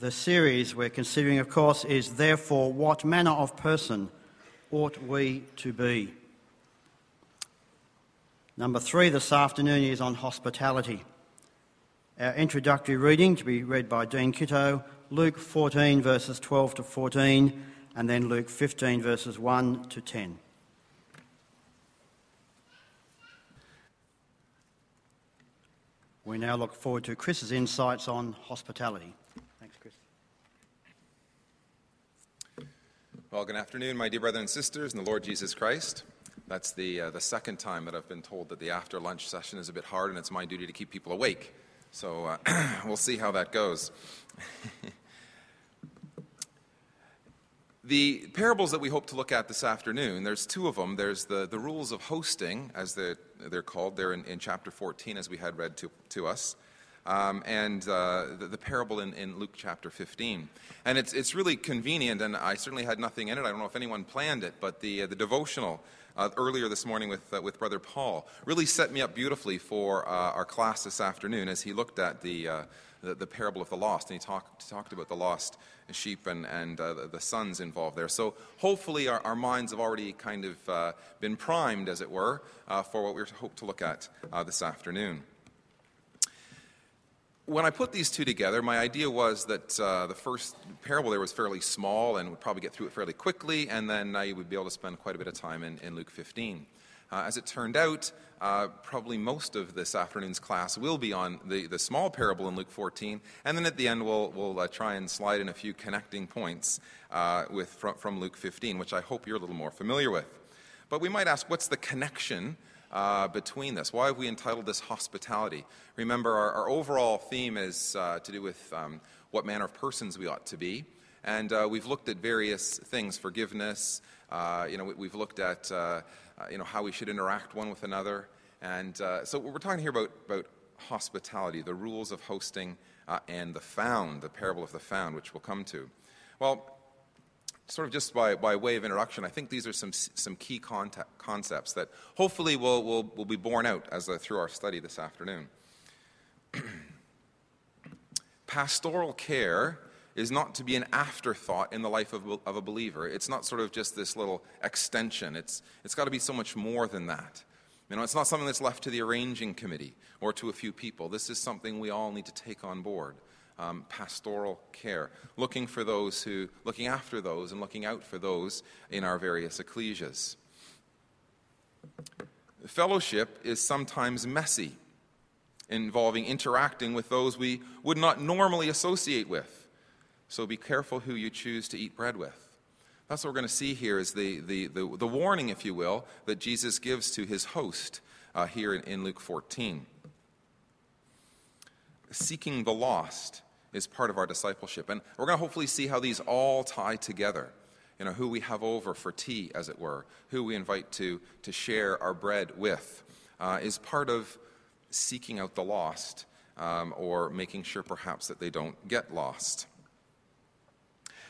The series we're considering, of course, is Therefore, What Manner of Person Ought We to Be? Number three this afternoon is on hospitality. Our introductory reading to be read by Dean Kitto, Luke 14, verses 12 to 14, and then Luke 15, verses 1 to 10. We now look forward to Chris's insights on hospitality. Thanks, Chris. Well, good afternoon, my dear brothers and sisters in the Lord Jesus Christ. That's the, uh, the second time that I've been told that the after lunch session is a bit hard and it's my duty to keep people awake. So uh, we'll see how that goes. the parables that we hope to look at this afternoon, there's two of them. There's the, the rules of hosting, as they're, they're called, they're in, in chapter 14, as we had read to, to us. Um, and uh, the, the, parable in, in, Luke chapter 15. And it's, it's really convenient, and I certainly had nothing in it. I don't know if anyone planned it, but the, uh, the devotional uh, earlier this morning with, uh, with Brother Paul really set me up beautifully for uh, our class this afternoon as he looked at the, uh, the, the, parable of the lost, and he talked, talked about the lost sheep and, and the, the, sons involved there. So hopefully our, our minds have already kind of been primed, as it were, for what we hope to look at this afternoon when I put these two together, my idea was that uh, the first parable there was fairly small and would probably get through it fairly quickly, and then uh, you would be able to spend quite a bit of time in, in Luke 15. Uh, as it turned out, uh, probably most of this afternoon's class will be on the, the small parable in Luke 14, and then at the end we'll, we'll uh, try and slide in a few connecting points uh, with, from, from Luke 15, which I hope you're a little more familiar with. But we might ask, what's the connection uh, between this. Why have we entitled this hospitality? Remember, our, our overall theme is uh, to do with um, what manner of persons we ought to be. And uh, we've looked at various things forgiveness, uh, you know, we, have looked at uh, uh, you know, how we should interact one with another. And so we're talking here about, about hospitality, the rules of hosting, and the found, the parable of the found, which we'll come to. Well, sort of just by, by way of introduction, I think these are some, some key concept, concepts that hopefully will, will, will be borne out as uh, through our study this afternoon. Pastoral care is not to be an afterthought in the life of, of a believer. It's not sort of just this little extension. It's, it's got to be so much more than that. You know, it's not something that's left to the arranging committee or to a few people. This is something we all need to take on board um, pastoral care, looking for those who, looking after those and looking out for those in our various ecclesias. Fellowship is sometimes messy, involving interacting with those we would not normally associate with. So be careful who you choose to eat bread with. That's what we're going to see here is the, the, the, the warning, if you will, that Jesus gives to his host uh, here in, in Luke 14. Seeking the lost is part of our discipleship. And we're going to hopefully see how these all tie together. You know, who we have over for tea, as it were, who we invite to, to share our bread with, uh, is part of seeking out the lost um, or making sure perhaps that they don't get lost.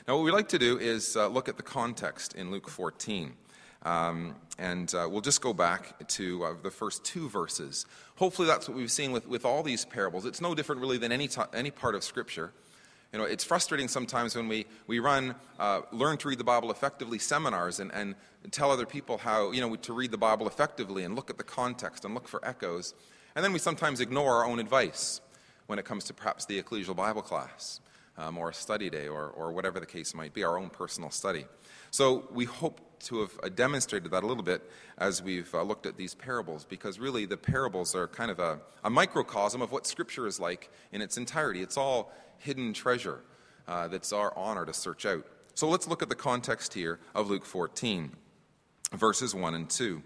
Now, what we like to do is uh, look at the context in Luke 14. Um, and uh, we'll just go back to uh, the first two verses. Hopefully, that's what we've seen with, with all these parables. It's no different, really, than any, t- any part of Scripture. You know, it's frustrating sometimes when we, we run uh, learn to read the Bible effectively seminars and, and tell other people how, you know, to read the Bible effectively and look at the context and look for echoes. And then we sometimes ignore our own advice when it comes to perhaps the ecclesial Bible class um, or a study day or, or whatever the case might be, our own personal study. So we hope to have uh, demonstrated that a little bit as we've uh, looked at these parables, because really the parables are kind of a, a, microcosm of what Scripture is like in its entirety. It's all hidden treasure uh, that's our honor to search out. So let's look at the context here of Luke 14, verses 1 and 2.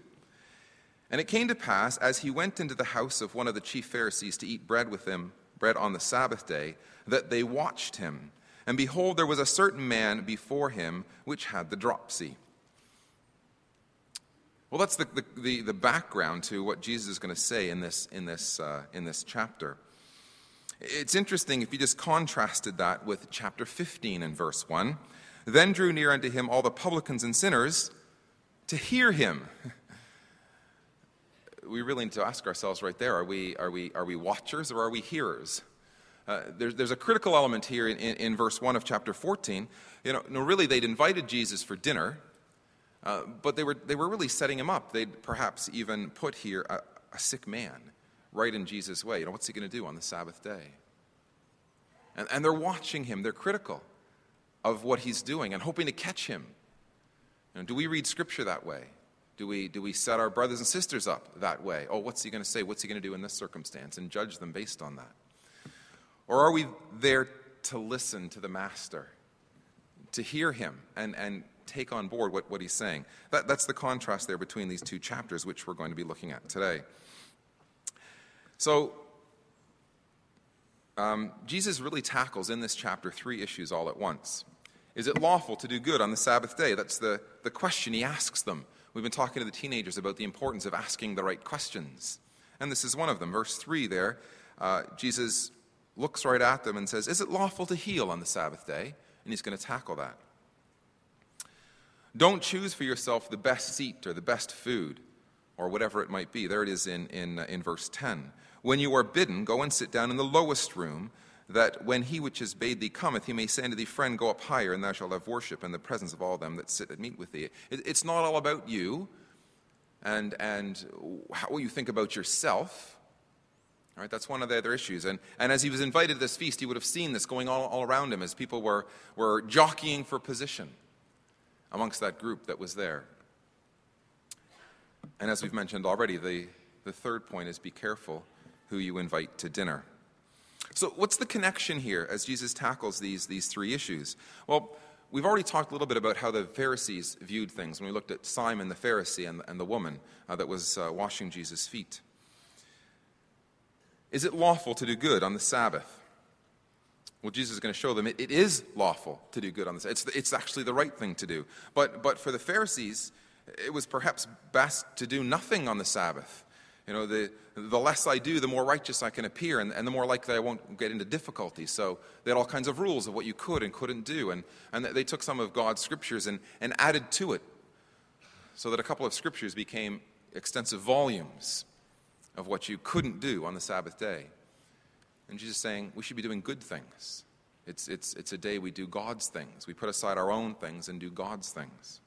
And it came to pass, as he went into the house of one of the chief Pharisees to eat bread with him, bread on the Sabbath day, that they watched him. And behold, there was a certain man before him which had the dropsy. Well, that's the, the, the, the background to what Jesus is going to say in this, in, this, uh, in this chapter. It's interesting if you just contrasted that with chapter 15 and verse 1. Then drew near unto him all the publicans and sinners to hear him. we really need to ask ourselves right there are we, are we, are we watchers or are we hearers? Uh, there's, there's a critical element here in, in, in, verse 1 of chapter 14. You know, no, really, they'd invited Jesus for dinner, uh, but they were, they were really setting him up. They'd perhaps even put here a, a sick man right in Jesus' way. You know, what's he going to do on the Sabbath day? And, and they're watching him, they're critical of what he's doing and hoping to catch him. You know, do we read Scripture that way? Do we, do we set our brothers and sisters up that way? Oh, what's he going to say? What's he going to do in this circumstance? And judge them based on that. Or are we there to listen to the Master, to hear him and, and take on board what, what he's saying? That, that's the contrast there between these two chapters, which we're going to be looking at today. So, um, Jesus really tackles in this chapter three issues all at once. Is it lawful to do good on the Sabbath day? That's the, the question he asks them. We've been talking to the teenagers about the importance of asking the right questions. And this is one of them. Verse 3 there, uh, Jesus looks right at them and says, Is it lawful to heal on the Sabbath day? And he's going to tackle that. Don't choose for yourself the best seat or the best food or whatever it might be. There it is in, in, uh, in verse 10. When you are bidden, go and sit down in the lowest room, that when he which has bade thee cometh, he may say unto thee, Friend, go up higher, and thou shalt have worship in the presence of all them that sit at meat with thee. It, it's not all about you and, and how you think about yourself all right, that's one of the other issues. And, and as he was invited to this feast, he would have seen this going all, all around him as people were, were jockeying for position amongst that group that was there. And as we've mentioned already, the, the third point is be careful who you invite to dinner. So, what's the connection here as Jesus tackles these, these three issues? Well, we've already talked a little bit about how the Pharisees viewed things when we looked at Simon the Pharisee and, and the woman uh, that was uh, washing Jesus' feet. Is it lawful to do good on the Sabbath? Well, Jesus is going to show them it, it is lawful to do good on Sabbath. It's, it's actually the right thing to do. But, but for the Pharisees, it was perhaps best to do nothing on the Sabbath. You know, the, the less I do, the more righteous I can appear, and, and the more likely I won't get into difficulty. So they had all kinds of rules of what you could and couldn't do. And, and they took some of God's scriptures and, and added to it so that a couple of scriptures became extensive volumes of what you couldn't do on the Sabbath day. And Jesus is saying we should be doing good things. It's, it's, it's a day we do God's things. We put aside our own things and do God's things.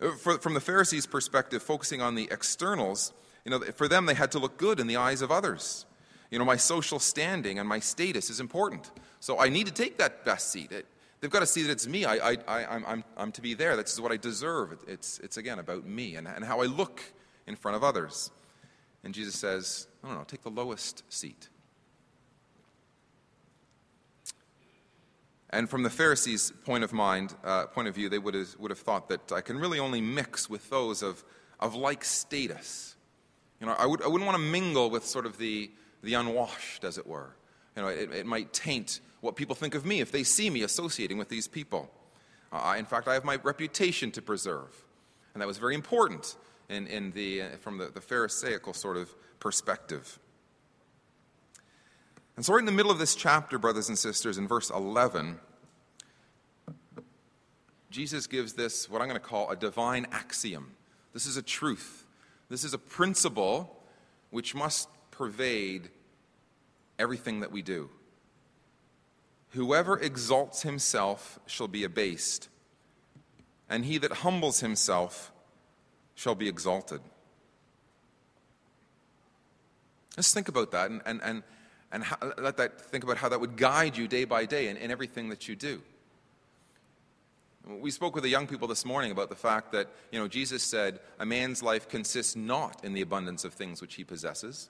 Uh, for, from the Pharisees' perspective, focusing on the externals, you know, for them they had to look good in the eyes of others. You know, my social standing and my status is important. So I need to take that best seat. It, they've got to see that it's me. I, I, I, I'm, I'm, I'm to be there. This is what I deserve. It, it's, it's, again, about me and, and how I look in front of others. And Jesus says, no, no, no, take the lowest seat. And from the Pharisees' point of mind, uh, point of view, they would have, would have thought that I can really only mix with those of, of like status. You know, I, would, I wouldn't want to mingle with sort of the, the unwashed, as it were. You know, it, it might taint what people think of me if they see me associating with these people. Uh, in fact, I have my reputation to preserve. And that was very important in, in the, uh, from the, the Pharisaical sort of perspective. And so, right in the middle of this chapter, brothers and sisters, in verse 11, Jesus gives this, what I'm going to call a divine axiom. This is a truth. This is a principle which must pervade everything that we do. Whoever exalts himself shall be abased, and he that humbles himself shall be exalted. Let's think about that and, and, and, and how, let that, think about how that would guide you day by day in, in everything that you do. We spoke with the young people this morning about the fact that, you know, Jesus said, a man's life consists not in the abundance of things which he possesses.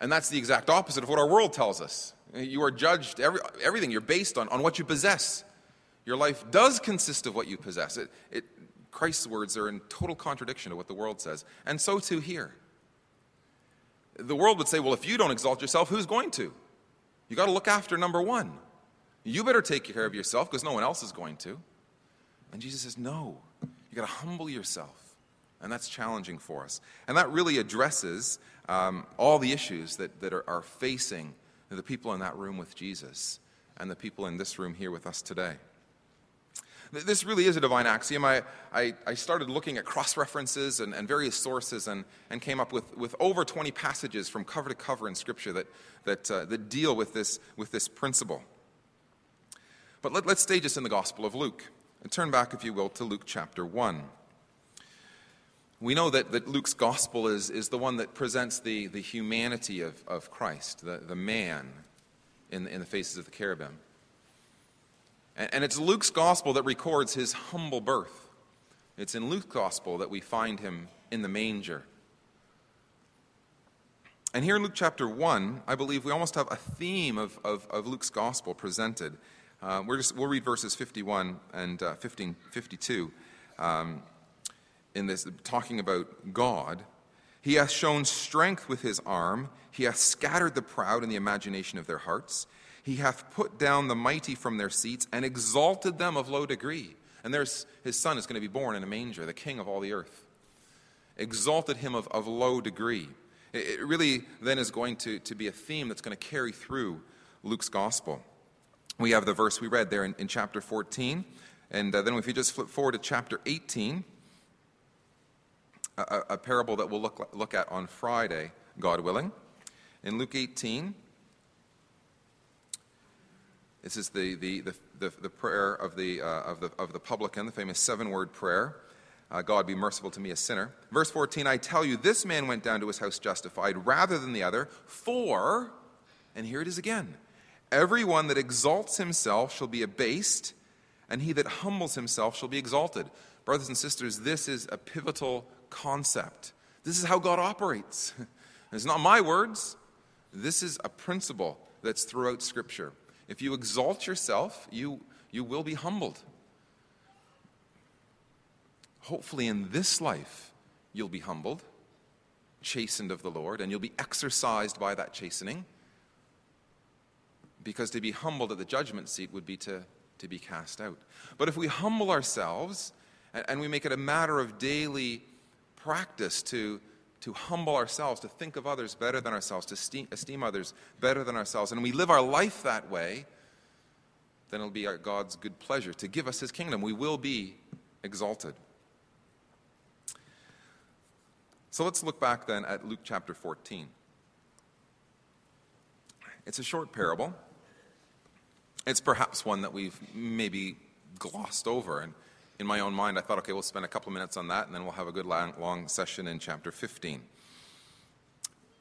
And that's the exact opposite of what our world tells us. You are judged, every, everything, you're based on, on what you possess. Your life does consist of what you possess. It, it, Christ's words are in total contradiction to what the world says. And so too here. The world would say, well, if you don't exalt yourself, who's going to? You got to look after number one. You better take care of yourself because no one else is going to. And Jesus says, no, you got to humble yourself. And that's challenging for us. And that really addresses um, all the issues that, that are, are facing the people in that room with Jesus and the people in this room here with us today. This really is a divine axiom. I, I, I started looking at cross references and, and, various sources and, and came up with, with over 20 passages from cover to cover in Scripture that, that, uh, that deal with this, with this principle. But let, let's stay just in the Gospel of Luke and turn back, if you will, to Luke chapter 1. We know that, that Luke's Gospel is, is the one that presents the, the humanity of, of Christ, the, the man in, in the faces of the cherubim. And, it's Luke's gospel that records his humble birth. It's in Luke's gospel that we find him in the manger. And here in Luke chapter 1, I believe we almost have a theme of, of, of Luke's gospel presented. Uh, just, we'll read verses 51 and uh, 15, 52 um, in this, talking about God. He hath shown strength with his arm. He hath scattered the proud in the imagination of their hearts. He hath put down the mighty from their seats and exalted them of low degree. And there's his son is going to be born in a manger, the king of all the earth. Exalted him of, of low degree. It, it really then is going to, to be a theme that's going to carry through Luke's gospel. We have the verse we read there in, in chapter 14. And uh, then if you just flip forward to chapter 18, a, a parable that we'll look, look at on Friday, God willing. In Luke 18, this is the, the, the, the, the prayer of the, uh, of, the, of the publican, the famous seven word prayer uh, God be merciful to me, a sinner. Verse 14 I tell you, this man went down to his house justified rather than the other, for, and here it is again, everyone that exalts himself shall be abased, and he that humbles himself shall be exalted. Brothers and sisters, this is a pivotal concept. This is how God operates. It's not my words, this is a principle that's throughout Scripture. If you exalt yourself, you, you will be humbled. Hopefully, in this life, you'll be humbled, chastened of the Lord, and you'll be exercised by that chastening. Because to be humbled at the judgment seat would be to, to be cast out. But if we humble ourselves and, and we make it a matter of daily practice to, to humble ourselves, to think of others better than ourselves, to esteem, esteem others better than ourselves, and we live our life that way, then it'll be God's good pleasure to give us his kingdom. We will be exalted. So let's look back then at Luke chapter 14. It's a short parable. It's perhaps one that we've maybe glossed over. And in my own mind, I thought, okay, we'll spend a couple of minutes on that, and then we'll have a good long, long session in chapter 15.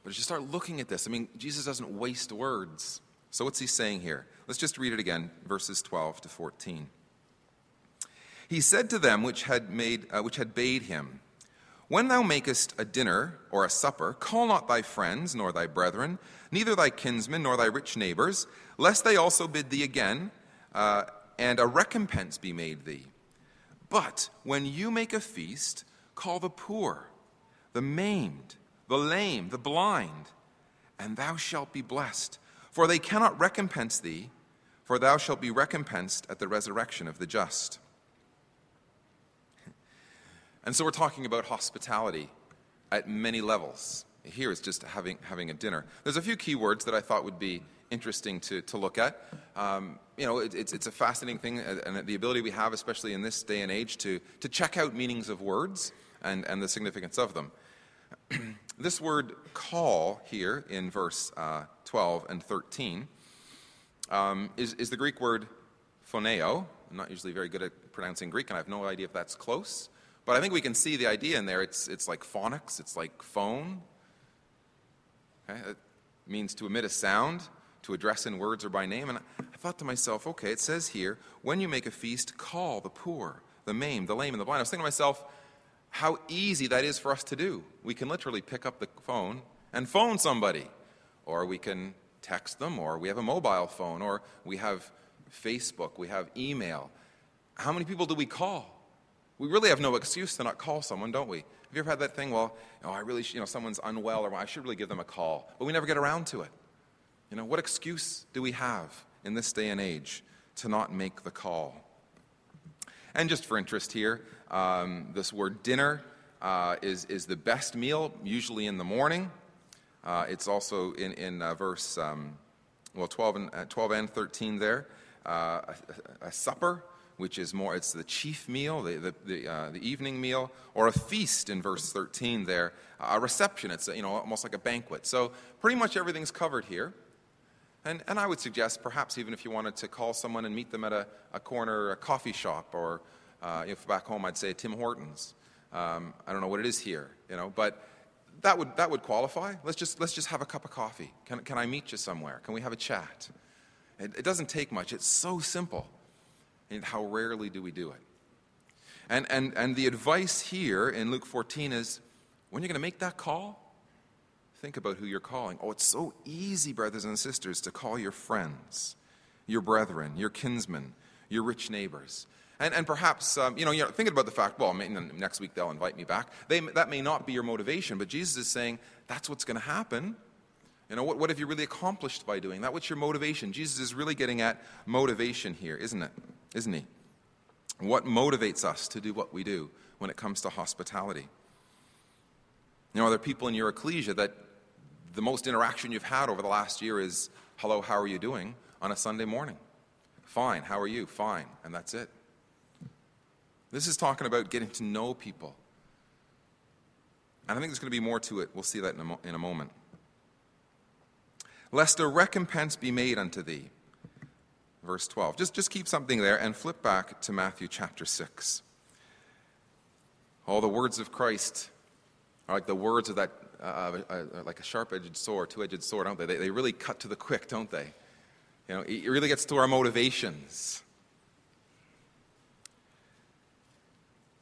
But as you start looking at this, I mean, Jesus doesn't waste words. So what's he saying here? Let's just read it again, verses 12 to 14. He said to them which had, made, uh, which had bade him, When thou makest a dinner or a supper, call not thy friends, nor thy brethren, neither thy kinsmen, nor thy rich neighbors, lest they also bid thee again, uh, and a recompense be made thee. But when you make a feast, call the poor, the maimed, the lame, the blind, and thou shalt be blessed. For they cannot recompense thee, for thou shalt be recompensed at the resurrection of the just. And so we're talking about hospitality at many levels. Here is just having, having a dinner. There's a few key words that I thought would be interesting to, to look at. Um, you know, it, it's, it's a fascinating thing, uh, and the ability we have, especially in this day and age, to, to check out meanings of words and, and the significance of them. this word call here in verse uh, 12 and 13 um, is, is the Greek word phoneo. I'm not usually very good at pronouncing Greek, and I have no idea if that's close. But I think we can see the idea in there. It's, it's like phonics, it's like phone. Okay? It means to emit a sound to address in words or by name. And I thought to myself, okay, it says here, when you make a feast, call the poor, the maimed, the lame, and the blind. I was thinking to myself, how easy that is for us to do. We can literally pick up the phone and phone somebody, or we can text them, or we have a mobile phone, or we have Facebook, we have email. How many people do we call? We really have no excuse to not call someone, don't we? Have you ever had that thing? Well, oh, I really, you know, someone's unwell, or I should really give them a call, but we never get around to it. You know, what excuse do we have in this day and age to not make the call? And just for interest here, um, this word dinner uh, is, is the best meal, usually in the morning. Uh, it's also in, in uh, verse um, well, 12 and, uh, 12 and 13 there. Uh, a, a, supper which is more, it's the chief meal, the, the, the, uh, the evening meal, or a feast in verse 13 there, a reception. It's, you know, almost like a banquet. So pretty much everything's covered here. And, and I would suggest perhaps even if you wanted to call someone and meet them at a, a corner, a coffee shop, or uh, if back home I'd say Tim Hortons. Um, I don't know what it is here, you know, but that would, that would qualify. Let's just, let's just have a cup of coffee. Can, can I meet you somewhere? Can we have a chat? It, it doesn't take much. It's so simple. And how rarely do we do it? And, and, and the advice here in Luke 14 is when you're going to make that call, think about who you're calling. Oh, it's so easy, brothers and sisters, to call your friends, your brethren, your kinsmen, your rich neighbors. And, and perhaps, um, you know, you're thinking about the fact, well, next week they'll invite me back. They, that may not be your motivation, but Jesus is saying that's what's going to happen. You know, what, what have you really accomplished by doing that? What's your motivation? Jesus is really getting at motivation here, isn't it? Isn't he? What motivates us to do what we do when it comes to hospitality? You know, are there people in your ecclesia that the most interaction you've had over the last year is, hello, how are you doing on a Sunday morning? Fine, how are you? Fine, and that's it. This is talking about getting to know people. And I think there's going to be more to it. We'll see that in a, mo- in a moment. Lest a recompense be made unto thee. Verse 12. Just, just keep something there and flip back to Matthew chapter 6. All the words of Christ are like the words of that, uh, uh, uh like a sharp edged sword, two edged sword, don't they? they? They really cut to the quick, don't they? You know, it really gets to our motivations.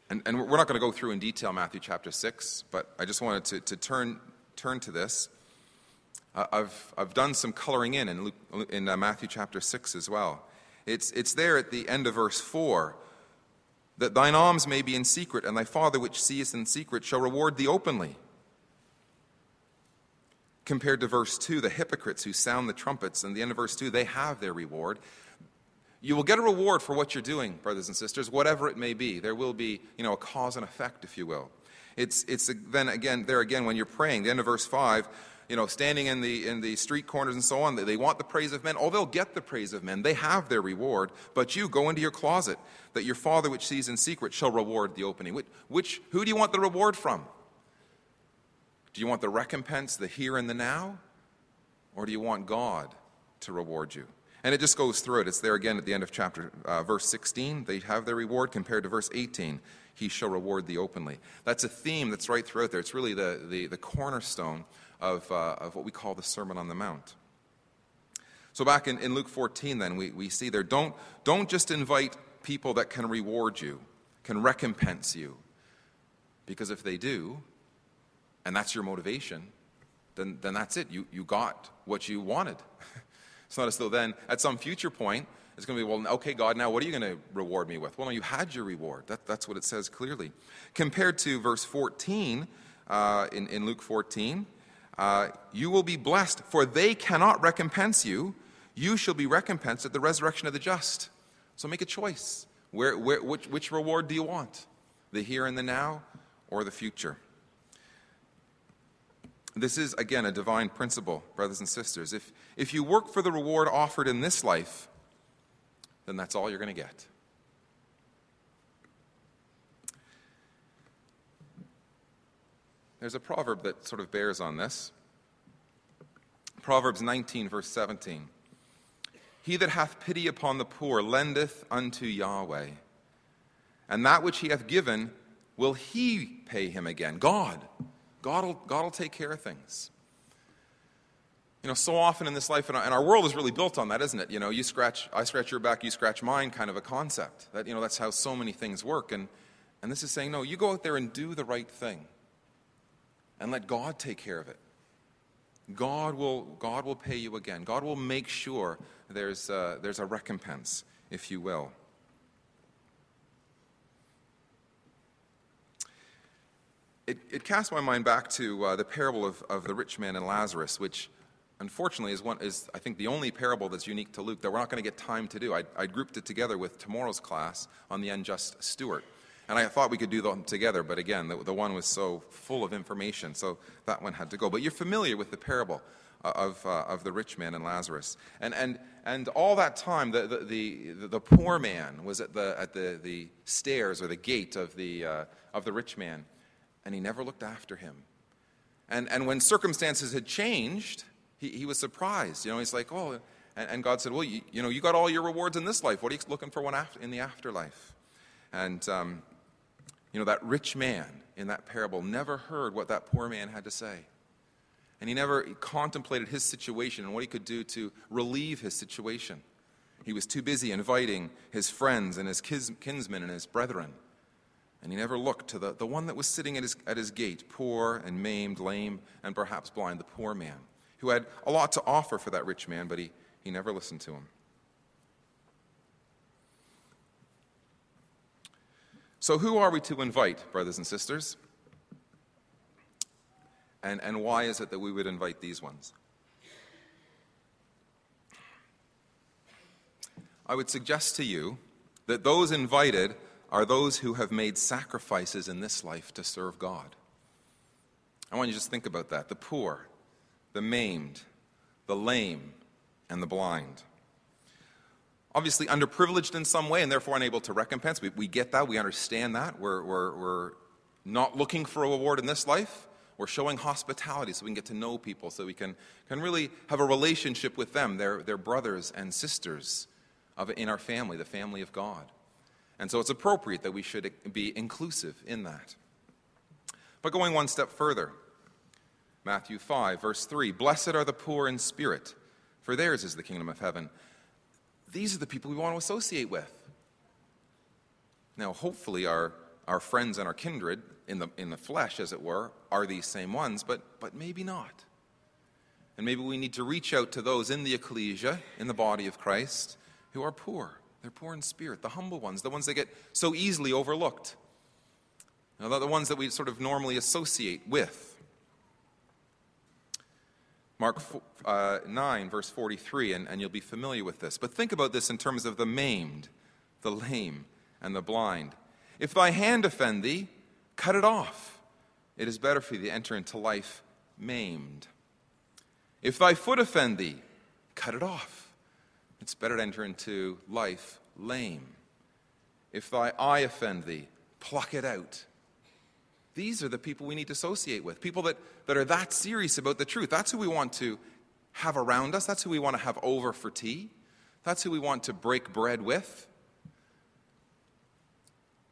And, and we're not going to go through in detail Matthew chapter 6, but I just wanted to, to turn, turn to this. Uh, I've, I've done some coloring in in, Luke, in Matthew chapter 6 as well. It's, it's there at the end of verse 4 that thine alms may be in secret, and thy Father which seest in secret shall reward thee openly. Compared to verse 2, the hypocrites who sound the trumpets, and the end of verse 2, they have their reward. You will get a reward for what you're doing, brothers and sisters, whatever it may be. There will be, you know, a cause and effect, if you will. It's, it's then again, there again, when you're praying, the end of verse 5, you know, standing in the, in the street corners and so on, they want the praise of men. Oh, they'll get the praise of men. They have their reward. But you go into your closet, that your Father which sees in secret shall reward the opening. Which, which, who do you want the reward from? Do you want the recompense, the here and the now? Or do you want God to reward you? And it just goes through it. It's there again at the end of chapter, uh, verse 16. They have their reward compared to verse 18. He shall reward thee openly. That's a theme that's right throughout there. It's really the, the, the cornerstone of, uh, of what we call the Sermon on the Mount. So back in, in Luke 14, then, we, we see there don't, don't just invite people that can reward you, can recompense you. Because if they do, and that's your motivation, then, then that's it. You, you got what you wanted. It's not as though then, at some future point, it's going to be, well, okay, God, now what are you going to reward me with? Well, no, you had your reward. That, that's what it says clearly. Compared to verse 14 uh, in, in Luke 14, uh, you will be blessed, for they cannot recompense you. You shall be recompensed at the resurrection of the just. So make a choice. Where, where, which, which reward do you want? The here and the now or the future? This is, again, a divine principle, brothers and sisters. If, if you work for the reward offered in this life, then that's all you're going to get. There's a proverb that sort of bears on this. Proverbs 19, verse 17. He that hath pity upon the poor lendeth unto Yahweh, and that which he hath given will he pay him again. God God will, God will take care of things. You know, so often in this life, and our world is really built on that, isn't it? You know, you scratch, I scratch your back, you scratch mine, kind of a concept. That, you know, that's how so many things work. And, and this is saying, no, you go out there and do the right thing and let God take care of it. God will, God will pay you again. God will make sure there's a, there's a recompense, if you will. It, it cast my mind back to uh, the parable of, of the rich man and Lazarus, which unfortunately is, one, is, I think, the only parable that's unique to Luke that we're not going to get time to do. I, I grouped it together with tomorrow's class on the unjust steward. And I thought we could do them together, but again, the, the one was so full of information, so that one had to go. But you're familiar with the parable of, uh, of the rich man and Lazarus. And, and, and all that time, the, the, the, the poor man was at, the, at the, the stairs or the gate of the, uh, of the rich man, and he never looked after him. And, and when circumstances had changed, he, he was surprised. You know, he's like, oh, and, and God said, well, you, you, know, you got all your rewards in this life. What are you looking for one after, in the afterlife? And, um, you know, that rich man in that parable never heard what that poor man had to say. And he never contemplated his situation and what he could do to relieve his situation. He was too busy inviting his friends and his kinsmen and his brethren. And he never looked to the, the one that was sitting at his, at his gate, poor and maimed, lame, and perhaps blind, the poor man, who had a lot to offer for that rich man, but he, he never listened to him. So, who are we to invite, brothers and sisters? And, and why is it that we would invite these ones? I would suggest to you that those invited are those who have made sacrifices in this life to serve God. I want you to just think about that. The poor, the maimed, the lame, and the blind. Obviously, underprivileged in some way and therefore unable to recompense. We, we get that. We understand that. We're, we're, we're not looking for a reward in this life. We're showing hospitality so we can get to know people, so we can, can really have a relationship with them, their, their brothers and sisters of, in our family, the family of God. And so it's appropriate that we should be inclusive in that. But going one step further, Matthew 5, verse 3 Blessed are the poor in spirit, for theirs is the kingdom of heaven. These are the people we want to associate with. Now, hopefully, our, our friends and our kindred in the, in the flesh, as it were, are these same ones, but, but maybe not. And maybe we need to reach out to those in the ecclesia, in the body of Christ, who are poor. They're poor in spirit, the humble ones, the ones that get so easily overlooked. You know, the ones that we sort of normally associate with. Mark uh, 9, verse 43, and, and you'll be familiar with this. But think about this in terms of the maimed, the lame, and the blind. If thy hand offend thee, Cut it off. It is better for thee to enter into life maimed. If thy foot offend thee, cut it off. It's better to enter into life lame. If thy eye offend thee, pluck it out. These are the people we need to associate with. People that, that are that serious about the truth. That's who we want to have around us. That's who we want to have over for tea. That's who we want to break bread with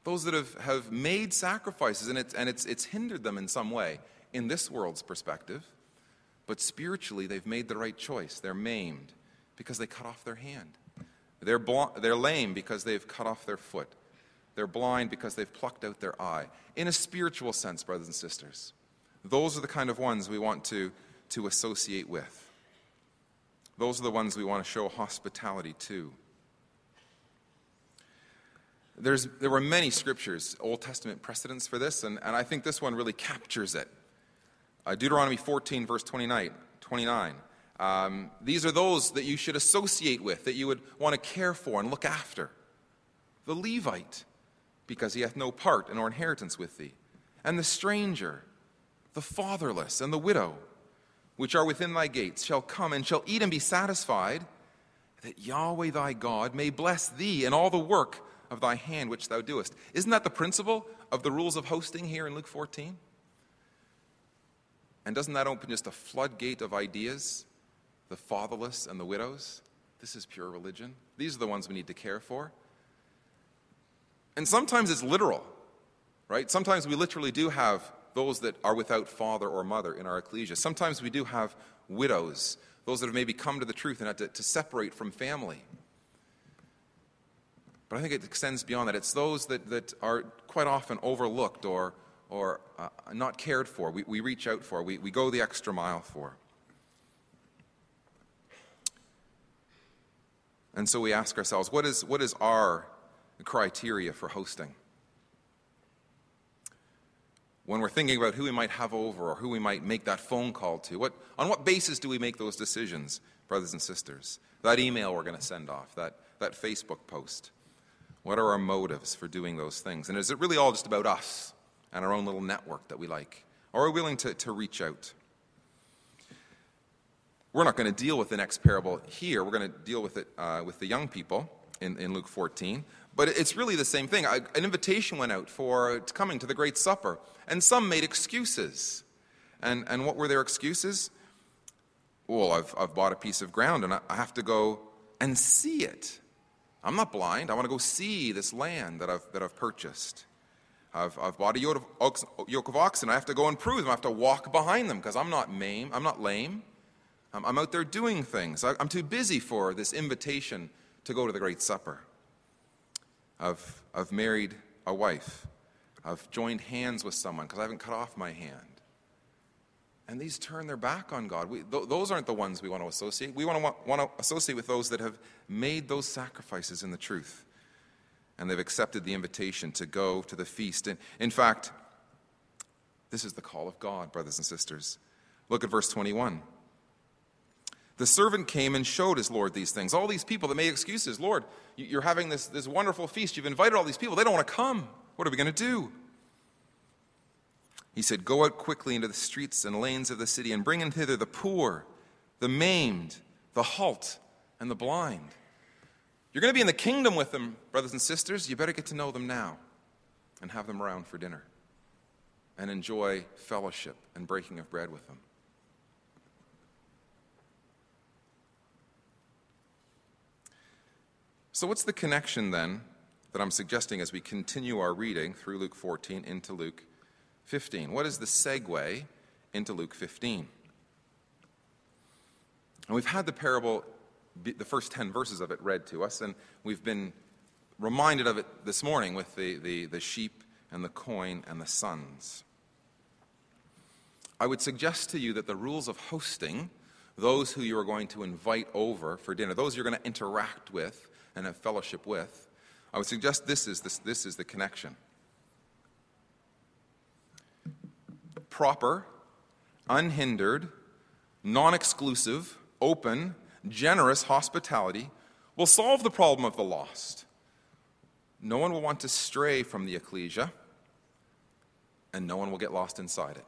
those that have, have made sacrifices, and, it's, and it's, it's hindered them in some way in this world's perspective, but spiritually they've made the right choice. They're maimed because they cut off their hand. They're, bl- they're lame because they've cut off their foot. They're blind because they've plucked out their eye. In a spiritual sense, brothers and sisters, those are the kind of ones we want to, to associate with. Those are the ones we want to show hospitality to. There's, there were many scriptures, Old Testament precedents for this, and, and I think this one really captures it. Uh, Deuteronomy 14, verse 29. 29. Um, these are those that you should associate with, that you would want to care for and look after. The Levite, because he hath no part nor inheritance with thee, and the stranger, the fatherless, and the widow, which are within thy gates, shall come and shall eat and be satisfied, that Yahweh thy God may bless thee in all the work of thy hand which thou doest. Isn't that the principle of the rules of hosting here in Luke 14? And doesn't that open just a floodgate of ideas? The fatherless and the widows? This is pure religion. These are the ones we need to care for. And sometimes it's literal, right? Sometimes we literally do have those that are without father or mother in our ecclesia. Sometimes we do have widows, those that have maybe come to the truth and had to, to separate from family. But I think it extends beyond that. It's those that, that are quite often overlooked or, or uh, not cared for, we, we reach out for, we, we go the extra mile for. And so we ask ourselves what is, what is our criteria for hosting? When we're thinking about who we might have over or who we might make that phone call to, what, on what basis do we make those decisions, brothers and sisters? That email we're going to send off, that, that Facebook post. What are our motives for doing those things? And is it really all just about us and our own little network that we like? Or are we willing to, to reach out? We're not going to deal with the next parable here. We're going to deal with it uh, with the young people in, in Luke 14. But it's really the same thing. An invitation went out for coming to the Great Supper, and some made excuses. And, and what were their excuses? Well, I've, I've bought a piece of ground and I have to go and see it. I'm not blind. I want to go see this land that I've, that I've purchased. I've, I've bought a yoke of, oxen. I have to go and prove them. I have to walk behind them because I'm not lame. I'm not lame. I'm, out there doing things. I'm too busy for this invitation to go to the Great Supper. I've, I've married a wife. I've joined hands with someone because I haven't cut off my hand. And these turn their back on God. We, th- those aren't the ones we want to associate. We want to, want to associate with those that have made those sacrifices in the truth. And they've accepted the invitation to go to the feast. And in fact, this is the call of God, brothers and sisters. Look at verse 21. The servant came and showed his Lord these things. All these people that made excuses Lord, you're having this, this wonderful feast. You've invited all these people. They don't want to come. What are we going to do? He said, Go out quickly into the streets and lanes of the city and bring in hither the poor, the maimed, the halt, and the blind. You're going to be in the kingdom with them, brothers and sisters. You better get to know them now and have them around for dinner and enjoy fellowship and breaking of bread with them. So, what's the connection then that I'm suggesting as we continue our reading through Luke 14 into Luke 15? What is the segue into Luke 15? And we've had the parable, the first 10 verses of it read to us, and we've been reminded of it this morning with the, the, the sheep and the coin and the sons. I would suggest to you that the rules of hosting, those who you are going to invite over for dinner, those you're going to interact with, and have fellowship with, I would suggest this is, this, this is the connection. Proper, unhindered, non exclusive, open, generous hospitality will solve the problem of the lost. No one will want to stray from the ecclesia, and no one will get lost inside it.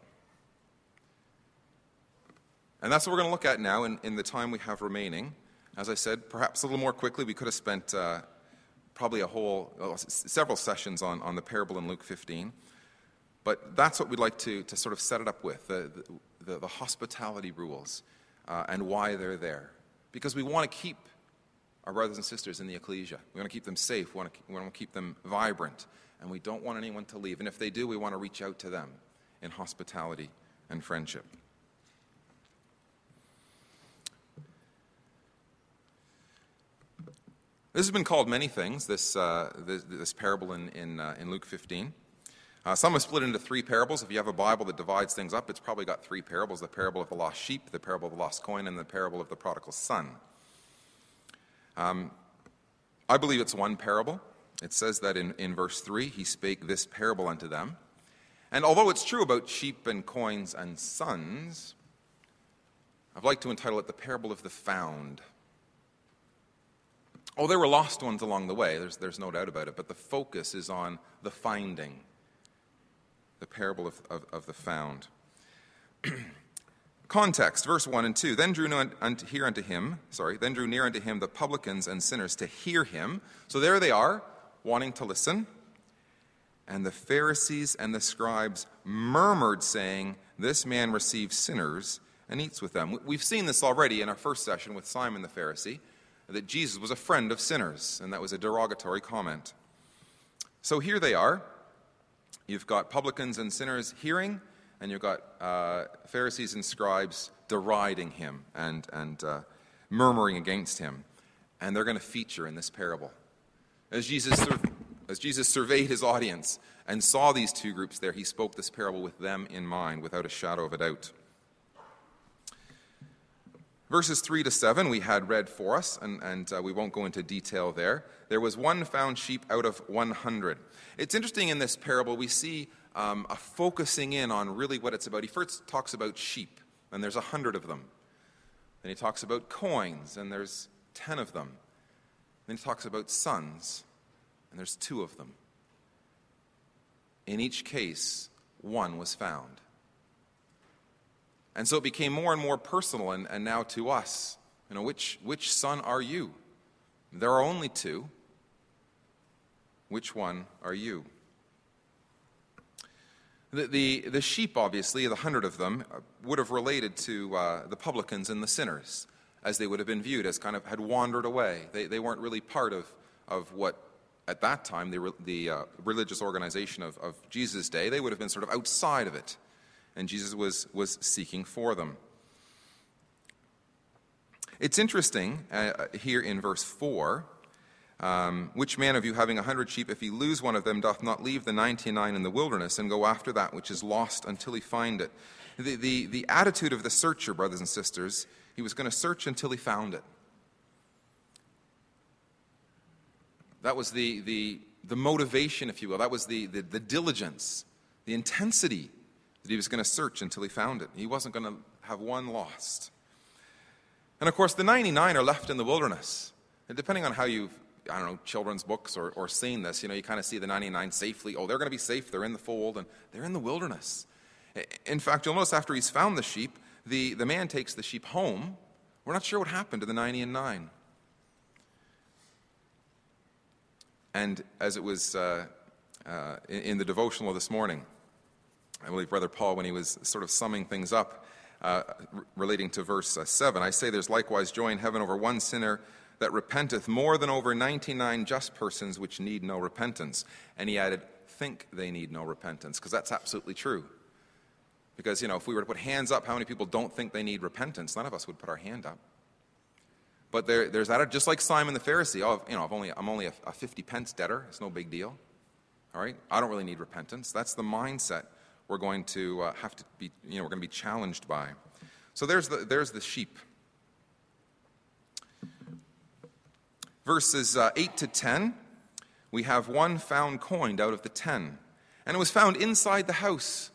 And that's what we're going to look at now in, in the time we have remaining. As I said, perhaps a little more quickly, we could have spent uh, probably a whole, uh, several sessions on, on the parable in Luke 15. But that's what we'd like to, to sort of set it up with the, the, the hospitality rules uh, and why they're there. Because we want to keep our brothers and sisters in the ecclesia. We want to keep them safe. We want to, we want to keep them vibrant. And we don't want anyone to leave. And if they do, we want to reach out to them in hospitality and friendship. This has been called many things, this, uh, this, this, parable in, in, uh, in Luke 15. Uh, some have split into three parables. If you have a Bible that divides things up, it's probably got three parables the parable of the lost sheep, the parable of the lost coin, and the parable of the prodigal son. Um, I believe it's one parable. It says that in, in verse 3, he spake this parable unto them. And although it's true about sheep and coins and sons, I'd like to entitle it the parable of the found. Oh, there were lost ones along the way, there's, there's no doubt about it, but the focus is on the finding, the parable of, of, of the found. Context, verse 1 and 2. Then drew near unto, unto him, sorry, then drew near unto him the publicans and sinners to hear him. So there they are, wanting to listen. And the Pharisees and the scribes murmured, saying, This man receives sinners and eats with them. We've seen this already in our first session with Simon the Pharisee that Jesus was a friend of sinners, and that was a derogatory comment. So here they are. You've got publicans and sinners hearing, and you've got uh, Pharisees and scribes deriding him and, and uh, murmuring against him. And they're going to feature in this parable. As Jesus, sur- as Jesus surveyed his audience and saw these two groups there, he spoke this parable with them in mind, without a shadow of a doubt. Verses 3 to 7 we had read for us, and, and uh, we won't go into detail there. There was one found sheep out of 100. It's interesting in this parable, we see um, a focusing in on really what it's about. He first talks about sheep, and there's a 100 of them. Then he talks about coins, and there's 10 of them. Then he talks about sons, and there's two of them. In each case, one was found. And so it became more and more personal, and, and now to us. You know, which, which son are you? There are only two. Which one are you? The, the, the sheep, obviously, the hundred of them, uh, would have related to uh, the publicans and the sinners, as they would have been viewed as kind of had wandered away. They, they weren't really part of, of what, at that time, the, the uh, religious organization of, of Jesus' day, they would have been sort of outside of it. And Jesus was, was seeking for them. It's interesting uh, here in verse 4 um, which man of you, having a hundred sheep, if he lose one of them, doth not leave the ninety nine in the wilderness and go after that which is lost until he find it? The, the, the attitude of the searcher, brothers and sisters, he was going to search until he found it. That was the, the, the motivation, if you will. That was the, the, the diligence, the intensity that he was going to search until he found it. He wasn't going to have one lost. And of course, the 99 are left in the wilderness. And depending on how you've I don't know, children's books or, or seen this, you know, you kind of see the 99 safely. Oh, they're going to be safe. They're in the fold and they're in the wilderness. In fact, you'll notice after he's found the sheep, the, the man takes the sheep home. We're not sure what happened to the 90 and 9. And as it was uh, uh, in, in, the devotional this morning, I believe Brother Paul, when he was sort of summing things up uh, relating to verse uh, 7, I say there's likewise joy in heaven over one sinner that repenteth more than over 99 just persons which need no repentance. And he added, think they need no repentance, because that's absolutely true. Because, you know, if we were to put hands up, how many people don't think they need repentance? None of us would put our hand up. But there, there's that, just like Simon the Pharisee. Oh, you know, I've only, I'm only a, a 50 pence debtor. It's no big deal. All right? I don't really need repentance. That's the mindset we're going to uh, have to be, you know, we're going to be challenged by. So there's the, there's the sheep. verses uh, 8 to 10, we have one found coined out of the ten. And it was found inside the house,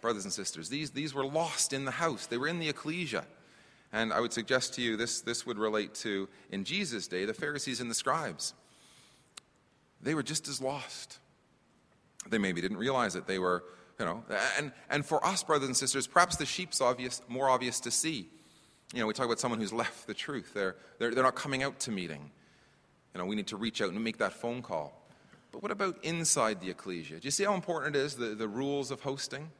brothers and sisters. These, these were lost in the house, they were in the ecclesia. And I would suggest to you this, this would relate to, in Jesus' day, the Pharisees and the scribes. They were just as lost. They maybe didn't realize it. They were, you know, and, and for us, brothers and sisters, perhaps the sheep's obvious, more obvious to see. You know, we talk about someone who's left the truth. They're, they're, they're not coming out to meeting. You know, we need to reach out and make that phone call. But what about inside the ecclesia? Do you see how important it is, the, the rules of hosting?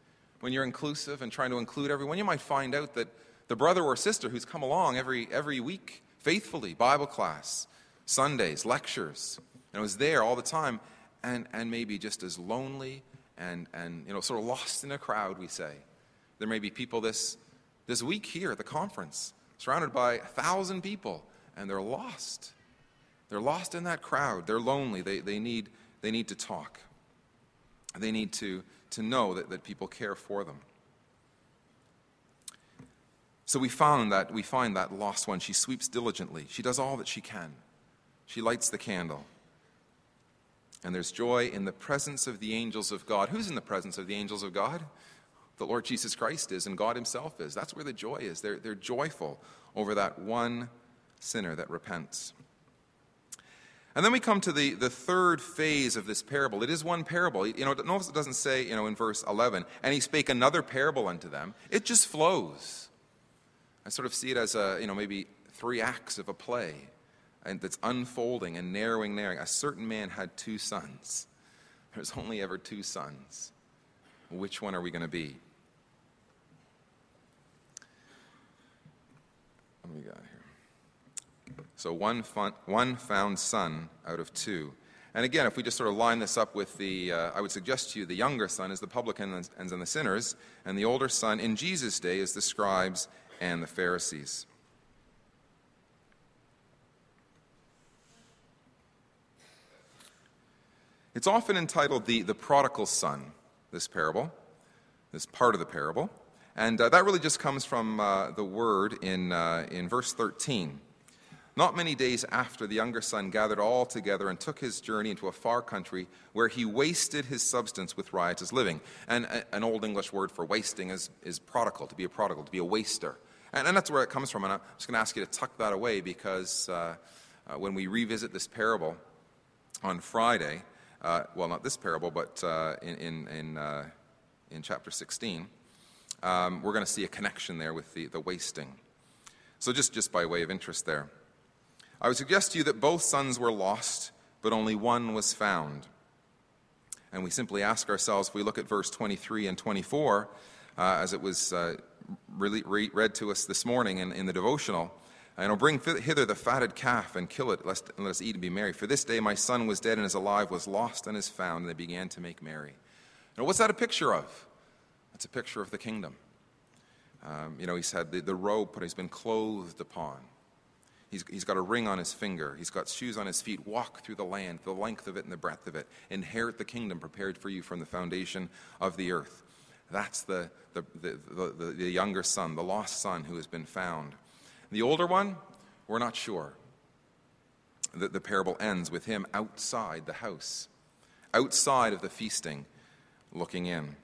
When you're inclusive and trying to include everyone, you might find out that the brother or sister who's come along every, every week faithfully, Bible class, Sundays, lectures, and was there all the time, and, and maybe just as lonely and, and you know, sort of lost in a crowd, we say. There may be people this, this week here at the conference, surrounded by a thousand people, and they're lost. They're lost in that crowd. They're lonely. They, they, need, they need to talk. They need to, to know that, that people care for them. So we found that we find that lost one. She sweeps diligently. She does all that she can. She lights the candle. And there's joy in the presence of the angels of God. Who's in the presence of the angels of God? The Lord Jesus Christ is, and God Himself is. That's where the joy is. They're, they're joyful over that one sinner that repents. And then we come to the, the third phase of this parable. It is one parable. You know, notice it doesn't say, you know, in verse 11, and he spake another parable unto them. It just flows. I sort of see it as a, you know, maybe three acts of a play and that's unfolding and narrowing, narrowing. A certain man had two sons. There's only ever two sons. Which one are we going to be? What we got here? So one, fun, one found son out of two. And again, if we just sort of line this up with the, uh, I would suggest to you the younger son is the publicans and the sinners, and the older son in Jesus' day is the scribes and the Pharisees. It's often entitled the, the prodigal son, this parable, this part of the parable. And uh, that really just comes from uh, the word in, uh, in verse 13. Not many days after, the younger son gathered all together and took his journey into a far country where he wasted his substance with riotous living. And an old English word for wasting is, is prodigal, to be a prodigal, to be a waster. And, and that's where it comes from. And I'm just going to ask you to tuck that away because uh, uh, when we revisit this parable on Friday, uh, well, not this parable, but uh, in, in, in, uh, in, chapter 16, um, we're going to see a connection there with the, the wasting. So, just, just by way of interest there. I would suggest to you that both sons were lost, but only one was found. And we simply ask ourselves, if we look at verse 23 and 24, uh, as it was uh, really re- read to us this morning in, in the devotional, and I'll bring hither the fatted calf and kill it, lest, and let us eat and be merry. For this day my son was dead and is alive, was lost and is found. And they began to make merry. Now, what's that a picture of? That's a picture of the kingdom. Um, you know, he's had the, the robe put, he's been clothed upon. He's, he's got a ring on his finger. He's got shoes on his feet. Walk through the land, the length of it and the breadth of it. Inherit the kingdom prepared for you from the foundation of the earth. That's the, the, the, the, the younger son, the lost son who has been found. The older one, we're not sure. The, the parable ends with him outside the house, outside of the feasting, looking in.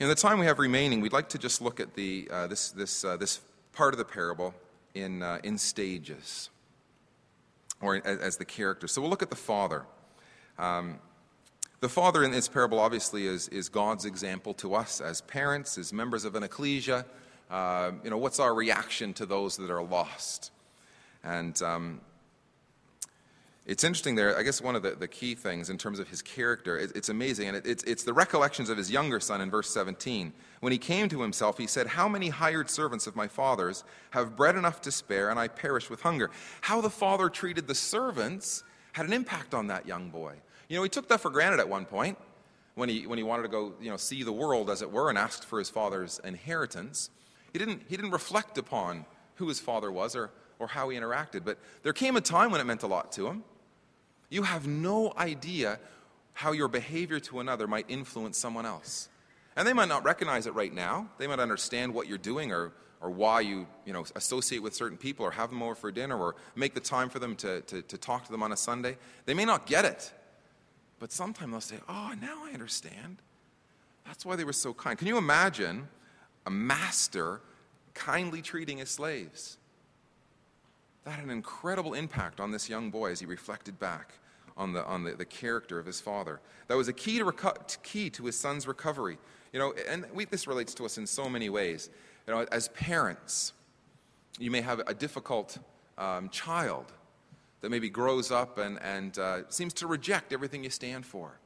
In the time we have remaining, we'd like to just look at the, uh, this, this, uh, this part of the parable in, uh, in stages, or as, as, the character. So we'll look at the father. Um, the father in this parable obviously is, is God's example to us as parents, as members of an ecclesia. Uh, you know, what's our reaction to those that are lost? And um, it's interesting there. I guess one of the, the key things in terms of his character, it, it's amazing. And it, it's, it's the recollections of his younger son in verse 17. When he came to himself, he said, How many hired servants of my father's have bread enough to spare, and I perish with hunger? How the father treated the servants had an impact on that young boy. You know, he took that for granted at one point when he, when he wanted to go, you know, see the world, as it were, and asked for his father's inheritance. He didn't, he didn't reflect upon who his father was or, or how he interacted. But there came a time when it meant a lot to him. You have no idea how your behavior to another might influence someone else. And they might not recognize it right now. They might understand what you're doing or, or why you, you know, associate with certain people or have them over for dinner or make the time for them to, to, to talk to them on a Sunday. They may not get it. But sometimes they'll say, Oh, now I understand. That's why they were so kind. Can you imagine a master kindly treating his slaves? That had an incredible impact on this young boy as he reflected back on the, on the, the character of his father. That was a key to, reco- key to his son's recovery. You know, and we, this relates to us in so many ways. You know, as parents, you may have a difficult um, child that maybe grows up and, and uh, seems to reject everything you stand for.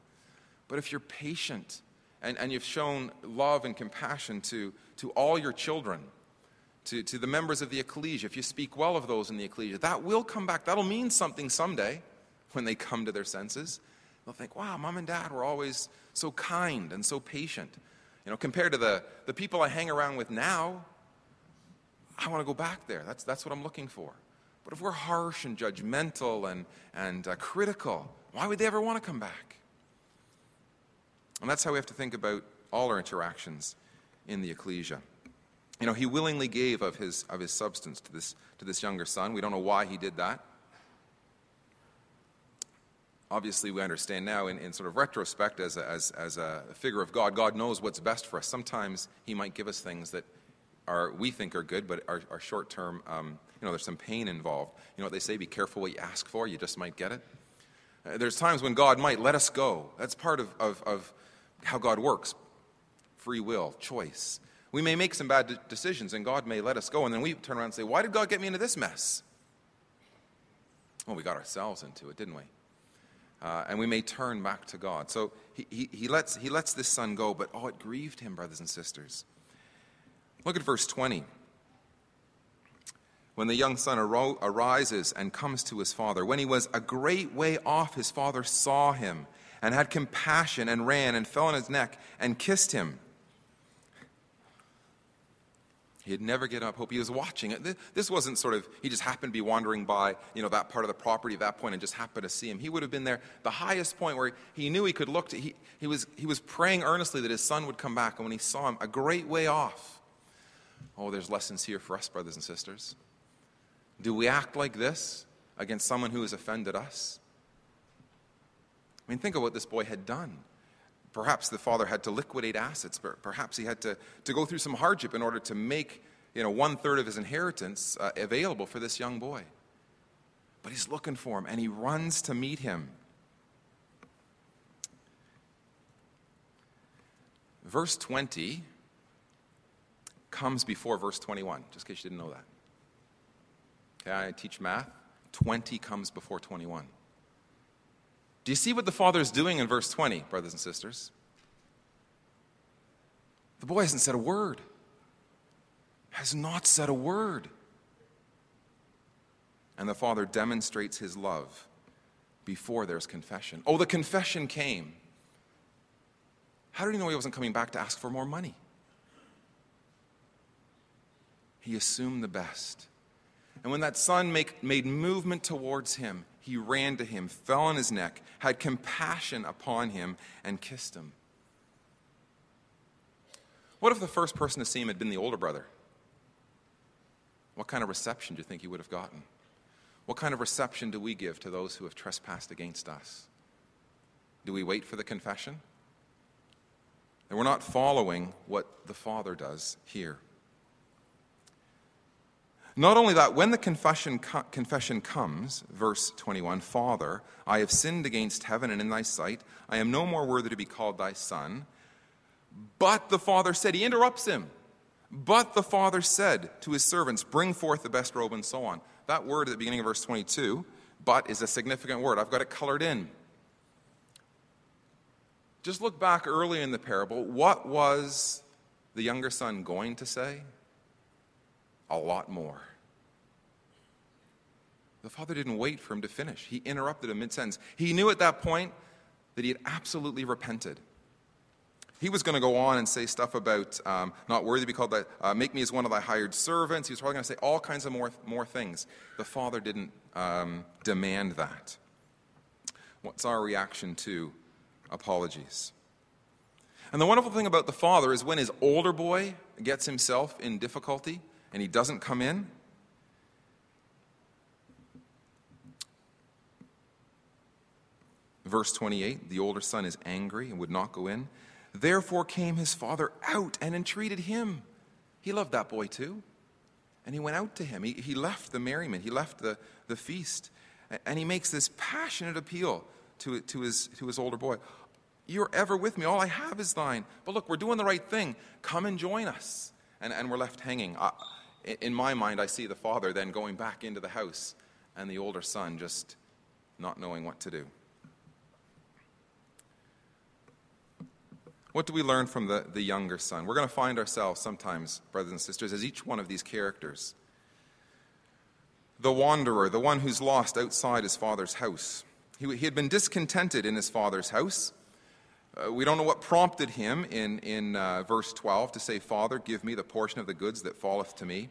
But if you're patient and, and you've shown love and compassion to, to all your children, to, to the members of the ecclesia, if you speak well of those in the ecclesia, that will come back. That'll mean something someday when they come to their senses. They'll think, wow, mom and dad were always so kind and so patient. You know, compared to the, the people I hang around with now, I want to go back there. That's, that's what I'm looking for. But if we're harsh and judgmental and, and uh, critical, why would they ever want to come back? And that's how we have to think about all our interactions in the ecclesia. You know, he willingly gave of his, of his substance to this, to this younger son. We don't know why he did that obviously we understand now in, in sort of retrospect as a, as, as a figure of God, God knows what's best for us. Sometimes he might give us things that are, we think are good, but are, are short term. Um, you know, there's some pain involved. You know what they say? Be careful what you ask for, you just might get it. Uh, there's times when God might let us go. That's part of, of, of how God works free will, choice. We may make some bad de- decisions, and God may let us go, and then we turn around and say, Why did God get me into this mess? Well, we got ourselves into it, didn't we? Uh, and we may turn back to God. So he, he, he, lets, he lets this son go, but oh, it grieved him, brothers and sisters. Look at verse 20. When the young son aro- arises and comes to his father, when he was a great way off, his father saw him and had compassion and ran and fell on his neck and kissed him. He'd never get up hope. He was watching it. This wasn't sort of, he just happened to be wandering by, you know, that part of the property at that point and just happened to see him. He would have been there, the highest point where he knew he could look to, he, he, was, he was praying earnestly that his son would come back. And when he saw him, a great way off. Oh, there's lessons here for us, brothers and sisters. Do we act like this against someone who has offended us? I mean, think of what this boy had done. Perhaps the father had to liquidate assets. Perhaps he had to, to go through some hardship in order to make you know, one third of his inheritance uh, available for this young boy. But he's looking for him and he runs to meet him. verse 20 comes before verse 21, just in case you didn't know that. Okay, I teach math. 20 comes before 21. Do you see what the father is doing in verse 20, brothers and sisters? The boy hasn't said a word. Has not said a word. And the father demonstrates his love before there's confession. Oh, the confession came. How did he know he wasn't coming back to ask for more money? He assumed the best. And when that son make, made movement towards him, he ran to him, fell on his neck, had compassion upon him, and kissed him. What if the first person to see him had been the older brother? What kind of reception do you think he would have gotten? What kind of reception do we give to those who have trespassed against us? Do we wait for the confession? And we're not following what the Father does here. Not only that, when the confession, confession comes, verse 21, Father, I have sinned against heaven and in thy sight. I am no more worthy to be called thy son. But the father said, he interrupts him. But the father said to his servants, Bring forth the best robe and so on. That word at the beginning of verse 22, but, is a significant word. I've got it colored in. Just look back early in the parable. What was the younger son going to say? A lot more. The father didn't wait for him to finish, he interrupted him mid sentence. He knew at that point that he had absolutely repented. He was going to go on and say stuff about um, not worthy to be called that, uh, make me as one of thy hired servants. He was probably going to say all kinds of more, more things. The father didn't um, demand that. What's our reaction to apologies? And the wonderful thing about the father is when his older boy gets himself in difficulty and he doesn't come in, Verse 28 the older son is angry and would not go in. Therefore came his father out and entreated him. He loved that boy too. And he went out to him. He, he left the merriment, he left the, the feast. And he makes this passionate appeal to, to, his, to his older boy You're ever with me. All I have is thine. But look, we're doing the right thing. Come and join us. And, and we're left hanging. In my mind, I see the father then going back into the house and the older son just not knowing what to do. What do we learn from the, the younger son? We're going to find ourselves sometimes, brothers and sisters, as each one of these characters. The wanderer, the one who's lost outside his father's house. He, he had been discontented in his father's house. Uh, we don't know what prompted him in, in uh, verse 12 to say, Father, give me the portion of the goods that falleth to me.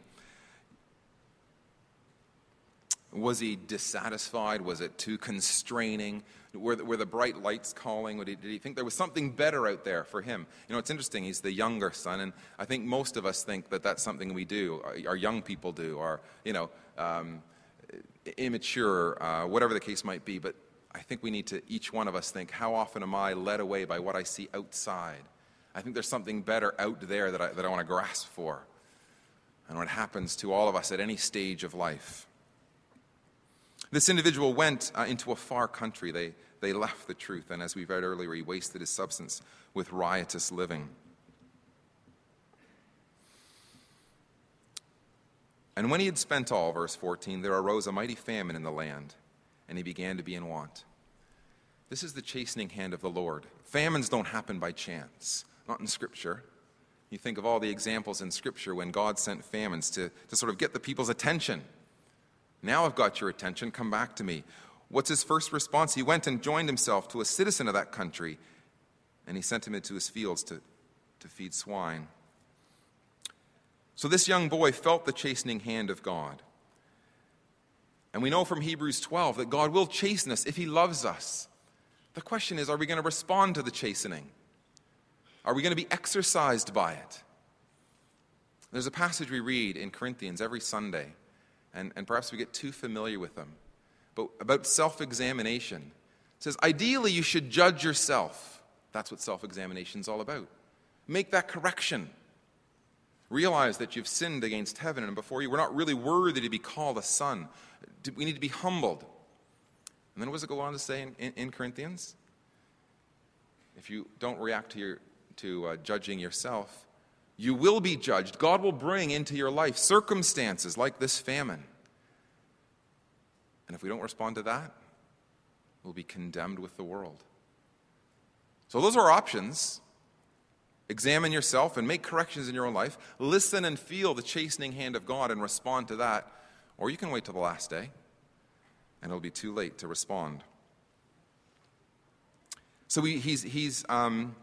Was he dissatisfied? Was it too constraining? Were the, were the bright lights calling? Did he, did he think there was something better out there for him? You know, it's interesting. He's the younger son, and I think most of us think that that's something we do, our, our young people do, or, you know, um, immature, uh, whatever the case might be. But I think we need to, each one of us, think how often am I led away by what I see outside? I think there's something better out there that I, that I want to grasp for. And what happens to all of us at any stage of life. This individual went uh, into a far country. They, they left the truth, and as we read earlier, he wasted his substance with riotous living. And when he had spent all, verse 14, there arose a mighty famine in the land, and he began to be in want. This is the chastening hand of the Lord. Famines don't happen by chance, not in Scripture. You think of all the examples in Scripture when God sent famines to, to sort of get the people's attention. Now I've got your attention, come back to me. What's his first response? He went and joined himself to a citizen of that country, and he sent him into his fields to, to feed swine. So this young boy felt the chastening hand of God. And we know from Hebrews 12 that God will chasten us if he loves us. The question is are we going to respond to the chastening? Are we going to be exercised by it? There's a passage we read in Corinthians every Sunday, and, and perhaps we get too familiar with them but about self examination. It says, ideally, you should judge yourself. That's what self examination is all about. Make that correction. Realize that you've sinned against heaven and before you. We're not really worthy to be called a son. We need to be humbled. And then what does it go on to say in, in, in Corinthians? If you don't react to your, to uh, judging yourself, you will be judged. God will bring into your life circumstances like this famine. And if we don't respond to that, we'll be condemned with the world. So, those are our options. Examine yourself and make corrections in your own life. Listen and feel the chastening hand of God and respond to that. Or you can wait till the last day, and it'll be too late to respond. So he, he's, he's um,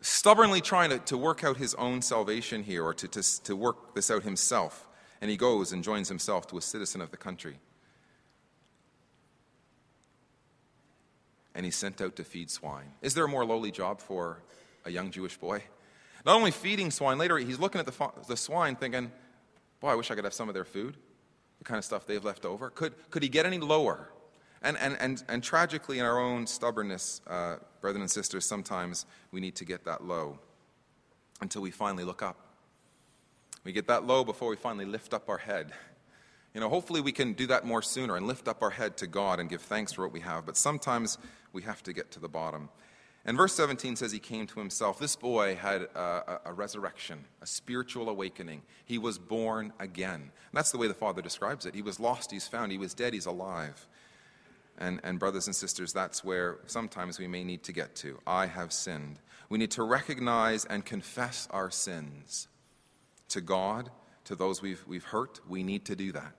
stubbornly trying to, to work out his own salvation here, or to, to, to work this out himself. And he goes and joins himself to a citizen of the country. And he's sent out to feed swine. Is there a more lowly job for a young Jewish boy? Not only feeding swine, later he's looking at the, the swine thinking, boy, I wish I could have some of their food, the kind of stuff they've left over. Could, could he get any lower? And, and, and, and tragically, in our own stubbornness, uh, brothers and sisters, sometimes we need to get that low until we finally look up. We get that low before we finally lift up our head. You know, hopefully we can do that more sooner and lift up our head to God and give thanks for what we have, but sometimes we have to get to the bottom. And verse 17 says he came to himself. This boy had a, a, resurrection, a spiritual awakening. He was born again. And that's the way the Father describes it. He was lost, he's found. He was dead, he's alive. And, and, brothers and sisters, that's where sometimes we may need to get to. I have sinned. We need to recognize and confess our sins to God, to those we've, we've hurt. We need to do that,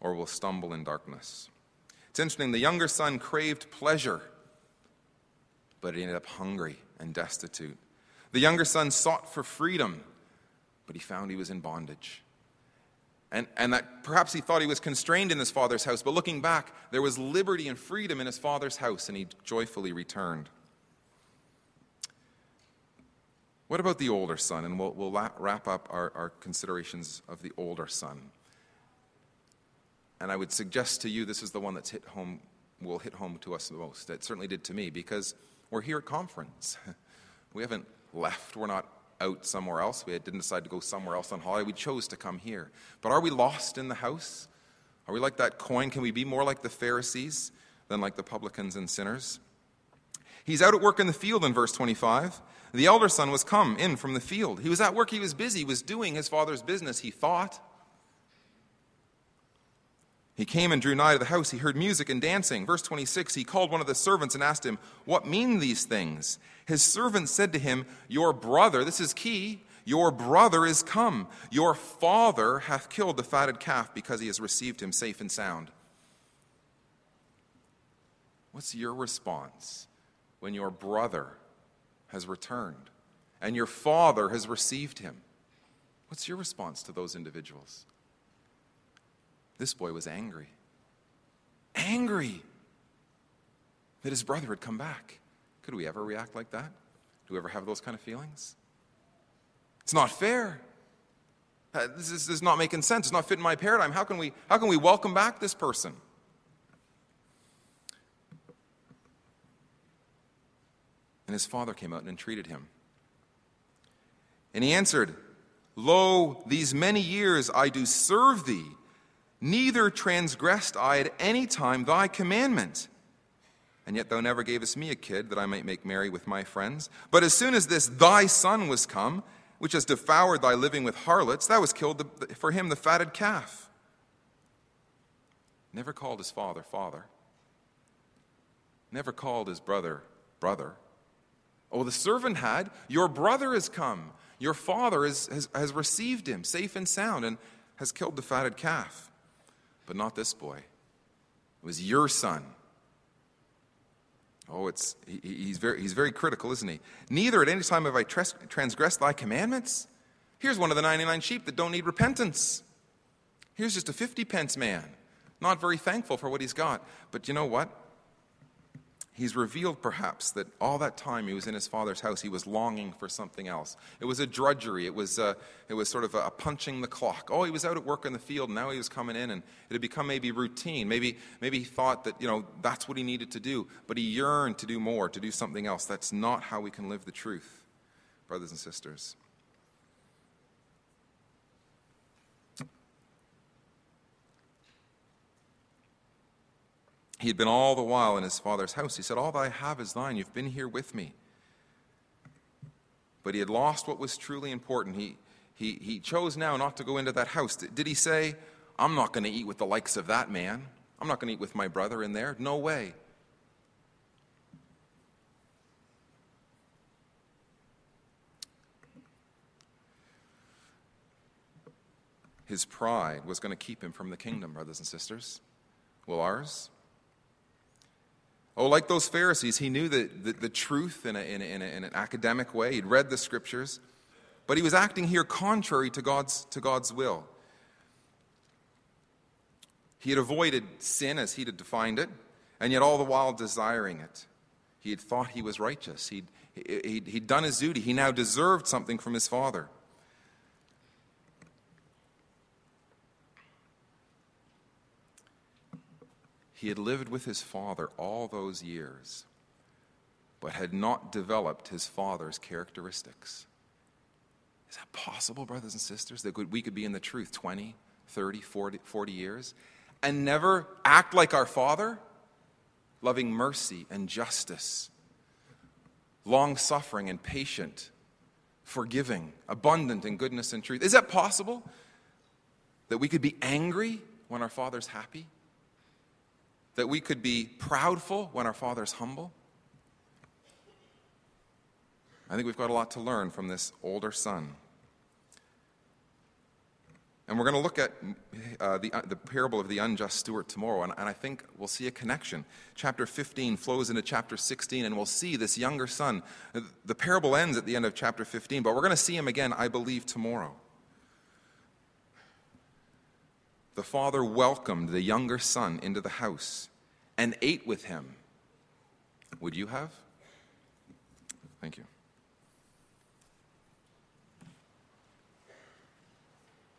or we'll stumble in darkness. It's interesting, the younger son craved pleasure, but he ended up hungry and destitute. The younger son sought for freedom, but he found he was in bondage. And, and that perhaps he thought he was constrained in his father's house, but looking back, there was liberty and freedom in his father's house, and he joyfully returned. What about the older son? And we'll, we'll wrap up our, our considerations of the older son. And I would suggest to you this is the one that's hit home, will hit home to us the most. It certainly did to me because we're here at conference. We haven't left. We're not out somewhere else. We didn't decide to go somewhere else on holiday. We chose to come here. But are we lost in the house? Are we like that coin? Can we be more like the Pharisees than like the publicans and sinners? He's out at work in the field in verse 25. The elder son was come in from the field. He was at work, he was busy, he was doing his father's business, he thought. He came and drew nigh to the house. He heard music and dancing. Verse 26 He called one of the servants and asked him, What mean these things? His servant said to him, Your brother, this is key, your brother is come. Your father hath killed the fatted calf because he has received him safe and sound. What's your response when your brother has returned and your father has received him? What's your response to those individuals? This boy was angry. Angry that his brother had come back. Could we ever react like that? Do we ever have those kind of feelings? It's not fair. Uh, this, is, this is not making sense. It's not fitting my paradigm. How can, we, how can we welcome back this person? And his father came out and entreated him. And he answered, Lo, these many years I do serve thee Neither transgressed I at any time thy commandment. And yet thou never gavest me a kid that I might make merry with my friends. But as soon as this thy son was come, which has devoured thy living with harlots, thou hast killed the, for him the fatted calf. Never called his father, father. Never called his brother, brother. Oh, the servant had, Your brother has come. Your father has, has, has received him safe and sound and has killed the fatted calf but not this boy. It was your son. Oh, it's, he, he's, very, he's very critical, isn't he? Neither at any time have I transgressed thy commandments. Here's one of the 99 sheep that don't need repentance. Here's just a 50 pence man, not very thankful for what he's got. But you know what? He's revealed perhaps that all that time he was in his father's house, he was longing for something else. It was a drudgery. It was, uh, it was sort of a, punching the clock. Oh, he was out at work in the field, now he was coming in, and it had become maybe routine. Maybe, maybe he thought that, you know, that's what he needed to do, but he yearned to do more, to do something else. That's not how we can live the truth, brothers and sisters. He had been all the while in his father's house. He said, All that I have is thine. You've been here with me. but he had lost what was truly important. He, he, he chose now not to go into that house. Did he say, I'm not going to eat with the likes of that man? I'm not going to eat with my brother in there? No way. His pride was going to keep him from the kingdom, brothers and sisters. Will ours? Oh, like those Pharisees, he knew the, the, the truth in, a, in, a, in, a, in, an academic way. He'd read the scriptures, but he was acting here contrary to God's, to God's will. He had avoided sin as he had defined it, and yet all the while desiring it. He had thought he was righteous. He'd, he'd, he'd done his duty. He now deserved something from his father. He had lived with his father all those years, but had not developed his father's characteristics. Is that possible, brothers and sisters, that we could be in the truth 20, 30, 40, 40 years and never act like our father? Loving mercy and justice, long suffering and patient, forgiving, abundant in goodness and truth. Is that possible? That we could be angry when our father's happy? That we could be proudful when our Father's humble? I think we've got a lot to learn from this older son. And we're going to look at uh, the, uh, the parable of the unjust steward tomorrow, and, and I think we'll see a connection. Chapter 15 flows into chapter 16, and we'll see this younger son. The parable ends at the end of chapter 15, but we're going to see him again, I believe, tomorrow. The father welcomed the younger son into the house and ate with him. Would you have? Thank you.